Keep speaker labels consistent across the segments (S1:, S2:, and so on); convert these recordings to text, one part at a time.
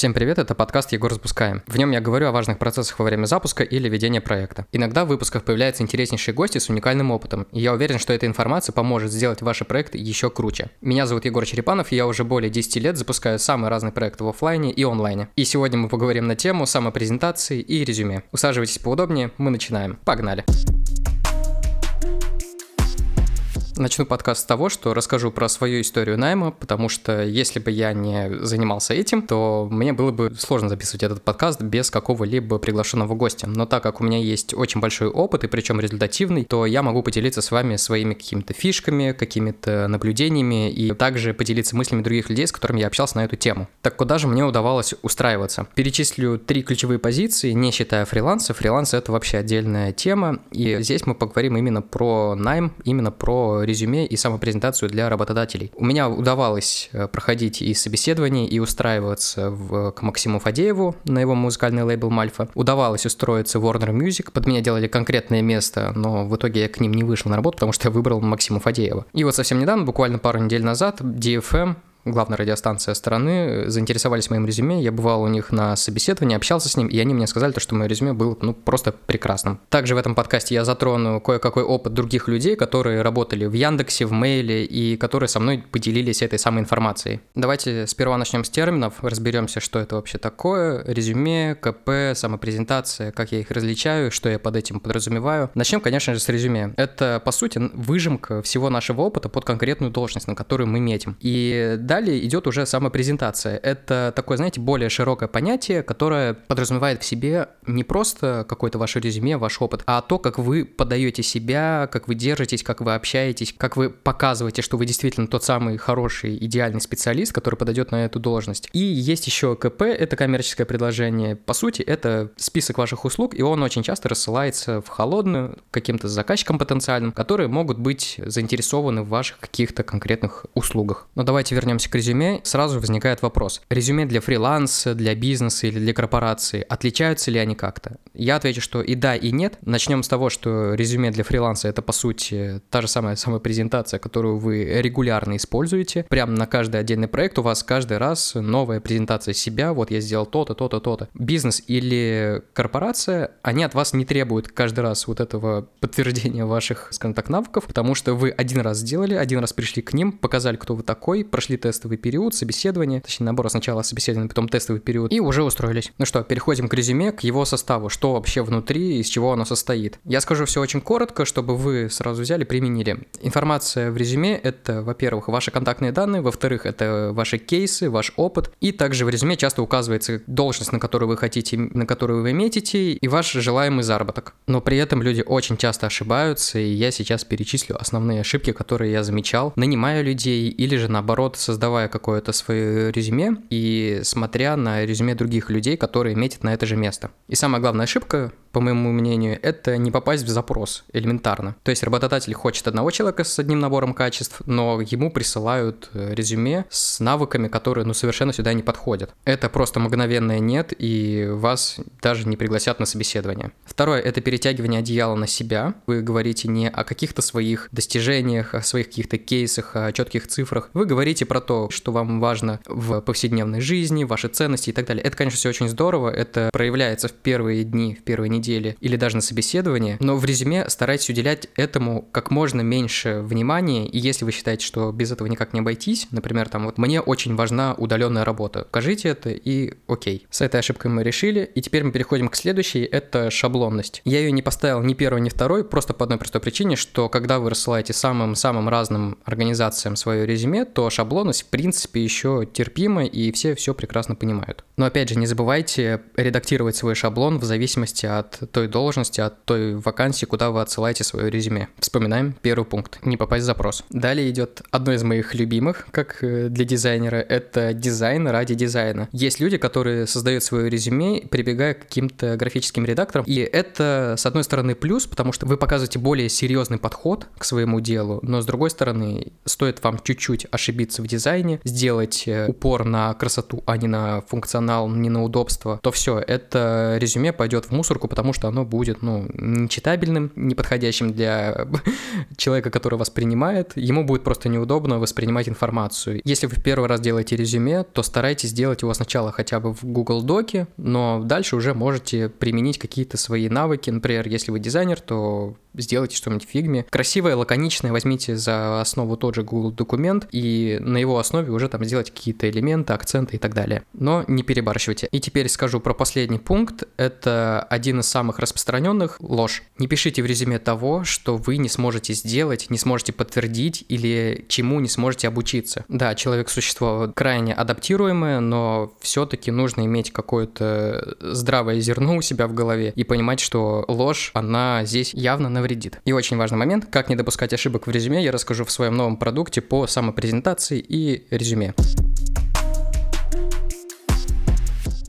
S1: Всем привет, это подкаст «Егор запускаем». В нем я говорю о важных процессах во время запуска или ведения проекта. Иногда в выпусках появляются интереснейшие гости с уникальным опытом, и я уверен, что эта информация поможет сделать ваши проекты еще круче. Меня зовут Егор Черепанов, и я уже более 10 лет запускаю самые разные проекты в офлайне и онлайне. И сегодня мы поговорим на тему самопрезентации и резюме. Усаживайтесь поудобнее, мы начинаем. Погнали! Начну подкаст с того, что расскажу про свою историю найма, потому что если бы я не занимался этим, то мне было бы сложно записывать этот подкаст без какого-либо приглашенного гостя. Но так как у меня есть очень большой опыт, и причем результативный, то я могу поделиться с вами своими какими-то фишками, какими-то наблюдениями и также поделиться мыслями других людей, с которыми я общался на эту тему. Так куда же мне удавалось устраиваться? Перечислю три ключевые позиции, не считая фриланса. Фриланс — это вообще отдельная тема, и здесь мы поговорим именно про найм, именно про резюме и самопрезентацию для работодателей. У меня удавалось э, проходить и собеседование, и устраиваться в, к Максиму Фадееву на его музыкальный лейбл Мальфа. Удавалось устроиться в Warner Music, под меня делали конкретное место, но в итоге я к ним не вышел на работу, потому что я выбрал Максима Фадеева. И вот совсем недавно, буквально пару недель назад, DFM главная радиостанция страны, заинтересовались моим резюме. Я бывал у них на собеседовании, общался с ним, и они мне сказали, то, что мое резюме было ну, просто прекрасным. Также в этом подкасте я затрону кое-какой опыт других людей, которые работали в Яндексе, в Мейле, и которые со мной поделились этой самой информацией. Давайте сперва начнем с терминов, разберемся, что это вообще такое, резюме, КП, самопрезентация, как я их различаю, что я под этим подразумеваю. Начнем, конечно же, с резюме. Это, по сути, выжимка всего нашего опыта под конкретную должность, на которую мы метим. И Далее идет уже самопрезентация. Это такое, знаете, более широкое понятие, которое подразумевает в себе не просто какое-то ваше резюме, ваш опыт, а то, как вы подаете себя, как вы держитесь, как вы общаетесь, как вы показываете, что вы действительно тот самый хороший, идеальный специалист, который подойдет на эту должность. И есть еще КП, это коммерческое предложение. По сути, это список ваших услуг, и он очень часто рассылается в холодную каким-то заказчикам потенциальным, которые могут быть заинтересованы в ваших каких-то конкретных услугах. Но давайте вернемся вернемся к резюме, сразу возникает вопрос. Резюме для фриланса, для бизнеса или для корпорации, отличаются ли они как-то? Я отвечу, что и да, и нет. Начнем с того, что резюме для фриланса это по сути та же самая самопрезентация, которую вы регулярно используете. Прямо на каждый отдельный проект у вас каждый раз новая презентация себя, вот я сделал то-то, то-то, то-то. Бизнес или корпорация, они от вас не требуют каждый раз вот этого подтверждения ваших, скажем так, навыков, потому что вы один раз сделали, один раз пришли к ним, показали, кто вы такой, прошли тест тестовый период, собеседование, точнее набор сначала собеседование, потом тестовый период, и уже устроились. Ну что, переходим к резюме, к его составу, что вообще внутри, из чего оно состоит. Я скажу все очень коротко, чтобы вы сразу взяли, применили. Информация в резюме — это, во-первых, ваши контактные данные, во-вторых, это ваши кейсы, ваш опыт, и также в резюме часто указывается должность, на которую вы хотите, на которую вы метите, и ваш желаемый заработок. Но при этом люди очень часто ошибаются, и я сейчас перечислю основные ошибки, которые я замечал, нанимая людей или же наоборот создавая создавая какое-то свое резюме и смотря на резюме других людей, которые метят на это же место. И самая главная ошибка, по моему мнению, это не попасть в запрос элементарно. То есть работодатель хочет одного человека с одним набором качеств, но ему присылают э, резюме с навыками, которые ну совершенно сюда не подходят. Это просто мгновенное нет, и вас даже не пригласят на собеседование. Второе — это перетягивание одеяла на себя. Вы говорите не о каких-то своих достижениях, о своих каких-то кейсах, о четких цифрах. Вы говорите про то, что вам важно в повседневной жизни, ваши ценности и так далее. Это, конечно, все очень здорово, это проявляется в первые дни, в первые недели или даже на собеседовании, но в резюме старайтесь уделять этому как можно меньше внимания, и если вы считаете, что без этого никак не обойтись, например, там вот мне очень важна удаленная работа, скажите это и окей. С этой ошибкой мы решили, и теперь мы переходим к следующей, это шаблонность. Я ее не поставил ни первой, ни второй, просто по одной простой причине, что когда вы рассылаете самым-самым разным организациям свое резюме, то шаблонность в принципе, еще терпимо, и все все прекрасно понимают. Но опять же, не забывайте редактировать свой шаблон в зависимости от той должности, от той вакансии, куда вы отсылаете свое резюме. Вспоминаем первый пункт – не попасть в запрос. Далее идет одно из моих любимых, как э, для дизайнера, это дизайн ради дизайна. Есть люди, которые создают свое резюме, прибегая к каким-то графическим редакторам, и это, с одной стороны, плюс, потому что вы показываете более серьезный подход к своему делу, но с другой стороны, стоит вам чуть-чуть ошибиться в дизайне, сделать э, упор на красоту, а не на функционал, не на удобство, то все, это резюме пойдет в мусорку, потому потому что оно будет, ну, нечитабельным, неподходящим для человека, который вас принимает. Ему будет просто неудобно воспринимать информацию. Если вы в первый раз делаете резюме, то старайтесь делать его сначала хотя бы в Google Доке, но дальше уже можете применить какие-то свои навыки. Например, если вы дизайнер, то сделайте что-нибудь в фигме. Красивое, лаконичное, возьмите за основу тот же Google документ и на его основе уже там сделать какие-то элементы, акценты и так далее. Но не перебарщивайте. И теперь скажу про последний пункт. Это один из самых распространенных – ложь. Не пишите в резюме того, что вы не сможете сделать, не сможете подтвердить или чему не сможете обучиться. Да, человек – существо крайне адаптируемое, но все-таки нужно иметь какое-то здравое зерно у себя в голове и понимать, что ложь, она здесь явно на навредит. И очень важный момент, как не допускать ошибок в резюме, я расскажу в своем новом продукте по самопрезентации и резюме.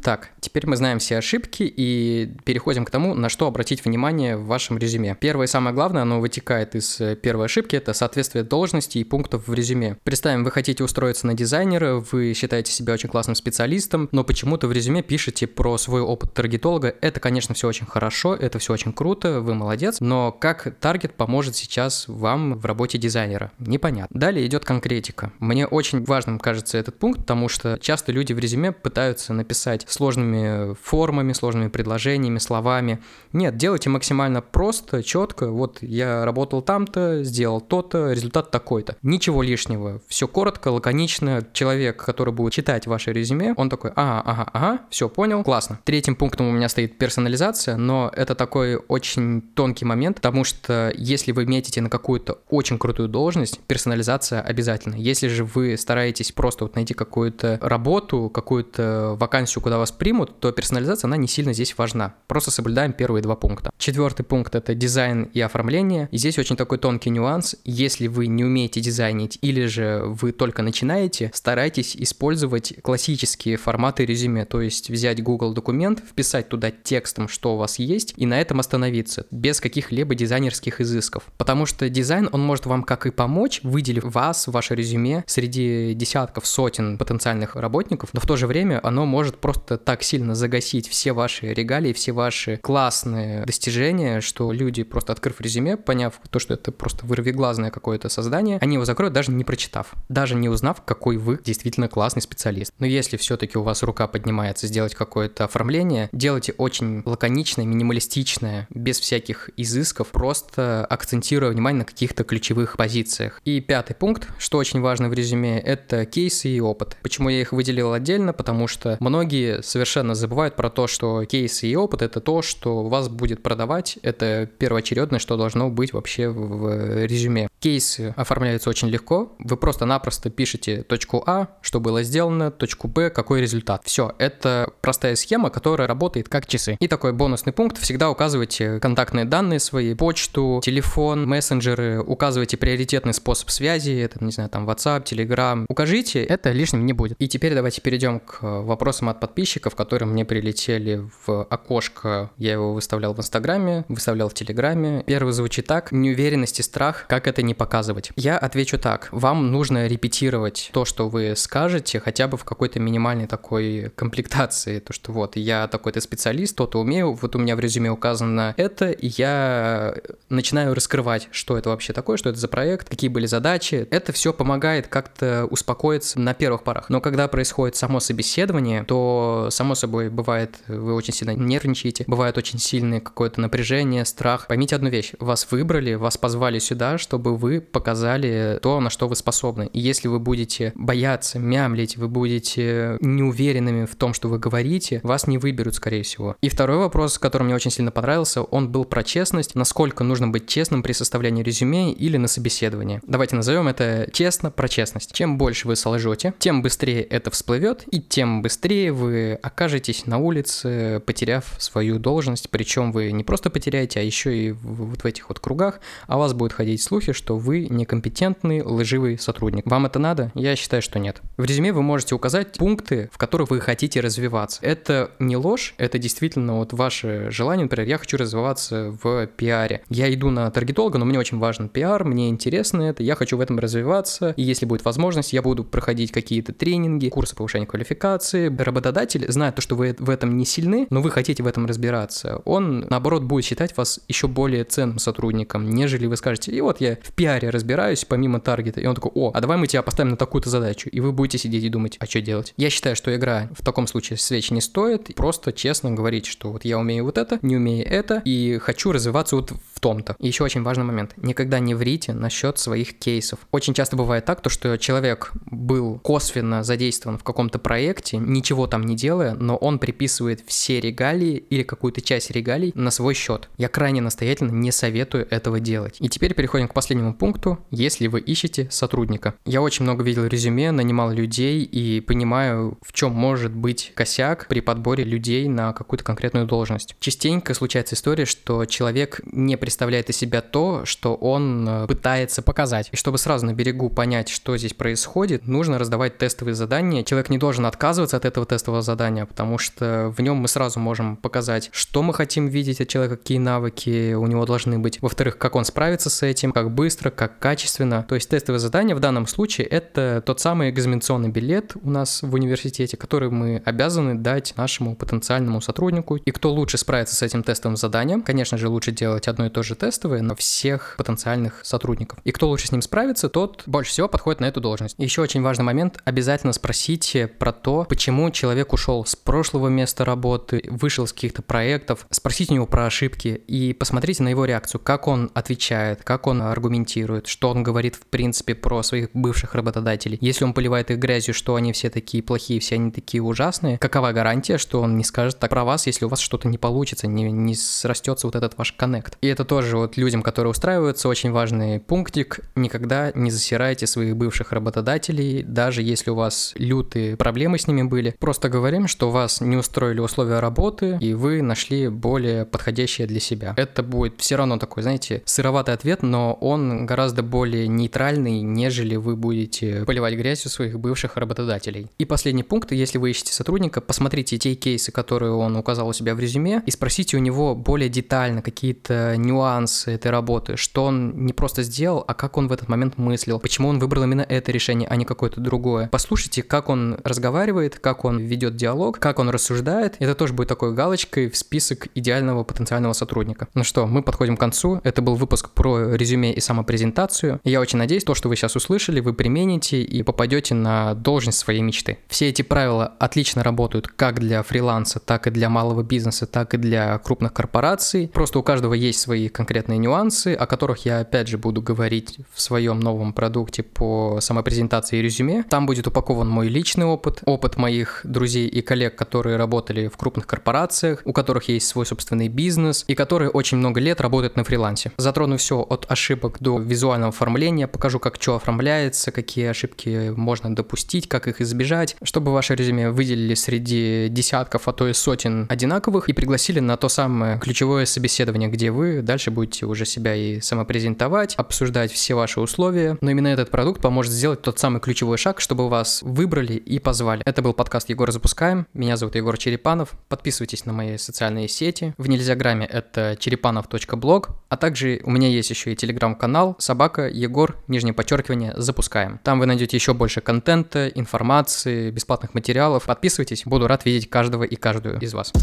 S1: Так, теперь мы знаем все ошибки и переходим к тому, на что обратить внимание в вашем резюме. Первое и самое главное, оно вытекает из э, первой ошибки, это соответствие должности и пунктов в резюме. Представим, вы хотите устроиться на дизайнера, вы считаете себя очень классным специалистом, но почему-то в резюме пишете про свой опыт таргетолога. Это, конечно, все очень хорошо, это все очень круто, вы молодец, но как таргет поможет сейчас вам в работе дизайнера? Непонятно. Далее идет конкретика. Мне очень важным кажется этот пункт, потому что часто люди в резюме пытаются написать сложными формами, сложными предложениями, словами. Нет, делайте максимально просто, четко. Вот я работал там-то, сделал то-то, результат такой-то. Ничего лишнего. Все коротко, лаконично. Человек, который будет читать ваше резюме, он такой, ага, ага, ага, все понял, классно. Третьим пунктом у меня стоит персонализация, но это такой очень тонкий момент, потому что если вы метите на какую-то очень крутую должность, персонализация обязательно. Если же вы стараетесь просто вот найти какую-то работу, какую-то вакансию, куда вас примут, то персонализация, она не сильно здесь важна. Просто соблюдаем первые два пункта. Четвертый пункт — это дизайн и оформление. И здесь очень такой тонкий нюанс. Если вы не умеете дизайнить или же вы только начинаете, старайтесь использовать классические форматы резюме, то есть взять Google документ, вписать туда текстом, что у вас есть, и на этом остановиться, без каких-либо дизайнерских изысков. Потому что дизайн, он может вам как и помочь, выделив вас, ваше резюме среди десятков, сотен потенциальных работников, но в то же время оно может просто просто так сильно загасить все ваши регалии, все ваши классные достижения, что люди, просто открыв резюме, поняв то, что это просто вырвиглазное какое-то создание, они его закроют, даже не прочитав, даже не узнав, какой вы действительно классный специалист. Но если все-таки у вас рука поднимается сделать какое-то оформление, делайте очень лаконичное, минималистичное, без всяких изысков, просто акцентируя внимание на каких-то ключевых позициях. И пятый пункт, что очень важно в резюме, это кейсы и опыт. Почему я их выделил отдельно? Потому что многие совершенно забывают про то, что кейсы и опыт — это то, что вас будет продавать, это первоочередное, что должно быть вообще в резюме. Кейсы оформляются очень легко, вы просто-напросто пишете точку А, что было сделано, точку Б, какой результат. Все, это простая схема, которая работает как часы. И такой бонусный пункт, всегда указывайте контактные данные свои, почту, телефон, мессенджеры, указывайте приоритетный способ связи, это, не знаю, там WhatsApp, Telegram, укажите, это лишним не будет. И теперь давайте перейдем к вопросам от подписчиков подписчиков, которые мне прилетели в окошко. Я его выставлял в Инстаграме, выставлял в Телеграме. Первый звучит так. Неуверенность и страх. Как это не показывать? Я отвечу так. Вам нужно репетировать то, что вы скажете, хотя бы в какой-то минимальной такой комплектации. То, что вот, я такой-то специалист, то-то умею, вот у меня в резюме указано это, и я начинаю раскрывать, что это вообще такое, что это за проект, какие были задачи. Это все помогает как-то успокоиться на первых порах. Но когда происходит само собеседование, то само собой, бывает, вы очень сильно нервничаете, бывает очень сильное какое-то напряжение, страх. Поймите одну вещь, вас выбрали, вас позвали сюда, чтобы вы показали то, на что вы способны. И если вы будете бояться, мямлить, вы будете неуверенными в том, что вы говорите, вас не выберут, скорее всего. И второй вопрос, который мне очень сильно понравился, он был про честность, насколько нужно быть честным при составлении резюме или на собеседовании. Давайте назовем это честно про честность. Чем больше вы солжете, тем быстрее это всплывет, и тем быстрее вы окажетесь на улице, потеряв свою должность, причем вы не просто потеряете, а еще и вот в этих вот кругах о вас будут ходить слухи, что вы некомпетентный, лживый сотрудник. Вам это надо? Я считаю, что нет. В резюме вы можете указать пункты, в которых вы хотите развиваться. Это не ложь, это действительно вот ваше желание, например, я хочу развиваться в пиаре. Я иду на таргетолога, но мне очень важен пиар, мне интересно это, я хочу в этом развиваться, и если будет возможность, я буду проходить какие-то тренинги, курсы повышения квалификации, работодатель работодатель, зная то, что вы в этом не сильны, но вы хотите в этом разбираться, он, наоборот, будет считать вас еще более ценным сотрудником, нежели вы скажете, и вот я в пиаре разбираюсь, помимо таргета, и он такой, о, а давай мы тебя поставим на такую-то задачу, и вы будете сидеть и думать, а что делать? Я считаю, что игра в таком случае свеч не стоит, просто честно говорить, что вот я умею вот это, не умею это, и хочу развиваться вот в том-то. Еще очень важный момент, никогда не врите насчет своих кейсов. Очень часто бывает так, то, что человек был косвенно задействован в каком-то проекте, ничего там не делая, но он приписывает все регалии или какую-то часть регалий на свой счет. Я крайне настоятельно не советую этого делать. И теперь переходим к последнему пункту, если вы ищете сотрудника. Я очень много видел резюме, нанимал людей и понимаю, в чем может быть косяк при подборе людей на какую-то конкретную должность. Частенько случается история, что человек не представляет из себя то, что он э, пытается показать. И чтобы сразу на берегу понять, что здесь происходит, нужно раздавать тестовые задания. Человек не должен отказываться от этого тестового задания, потому что в нем мы сразу можем показать, что мы хотим видеть от человека, какие навыки у него должны быть. Во-вторых, как он справится с этим, как быстро, как качественно. То есть тестовые задания в данном случае это тот самый экзаменационный билет у нас в университете, который мы обязаны дать нашему потенциальному сотруднику. И кто лучше справится с этим тестовым заданием, конечно же, лучше делать одно и то же тестовое на всех потенциальных сотрудников. И кто лучше с ним справится, тот больше всего подходит на эту должность. Еще очень важный момент, обязательно спросите про то, почему человек ушел с прошлого места работы, вышел с каких-то проектов, спросите у него про ошибки и посмотрите на его реакцию, как он отвечает, как он аргументирует, что он говорит в принципе про своих бывших работодателей. Если он поливает их грязью, что они все такие плохие, все они такие ужасные, какова гарантия, что он не скажет так про вас, если у вас что-то не получится, не, не срастется вот этот ваш коннект. И это тоже вот людям, которые устраиваются, очень важный пунктик. Никогда не засирайте своих бывших работодателей, даже если у вас лютые проблемы с ними были. Просто говорим, что вас не устроили условия работы, и вы нашли более подходящее для себя. Это будет все равно такой, знаете, сыроватый ответ, но он гораздо более нейтральный, нежели вы будете поливать грязью своих бывших работодателей. И последний пункт, если вы ищете сотрудника, посмотрите те кейсы, которые он указал у себя в резюме, и спросите у него более детально какие-то нюансы этой работы, что он не просто сделал, а как он в этот момент мыслил, почему он выбрал именно это решение, а не какое-то другое. Послушайте, как он разговаривает, как он ведет диалог, как он рассуждает. Это тоже будет такой галочкой в список идеального потенциального сотрудника. Ну что, мы подходим к концу. Это был выпуск про резюме и самопрезентацию. Я очень надеюсь, то, что вы сейчас услышали, вы примените и попадете на должность своей мечты. Все эти правила отлично работают как для фриланса, так и для малого бизнеса, так и для крупных корпораций. Просто у каждого есть свои конкретные нюансы, о которых я опять же буду говорить в своем новом продукте по самопрезентации и резюме. Там будет упакован мой личный опыт, опыт моих друзей и коллег, которые работали в крупных корпорациях, у которых есть свой собственный бизнес и которые очень много лет работают на фрилансе. Затрону все от ошибок до визуального оформления, покажу, как что оформляется, какие ошибки можно допустить, как их избежать, чтобы ваше резюме выделили среди десятков, а то и сотен одинаковых и пригласили на то самое ключевое собеседование, где вы дальше будете уже себя и самопрезентовать, обсуждать все ваши условия. Но именно этот продукт поможет сделать тот самый ключевой шаг, чтобы вас выбрали и позвали. Это был подкаст Егор Запускаем. Меня зовут Егор Черепанов. Подписывайтесь на мои социальные сети. В Нельзяграме это черепанов.блог, а также у меня есть еще и телеграм-канал собака Егор, нижнее подчеркивание, запускаем. Там вы найдете еще больше контента, информации, бесплатных материалов. Подписывайтесь, буду рад видеть каждого и каждую из вас.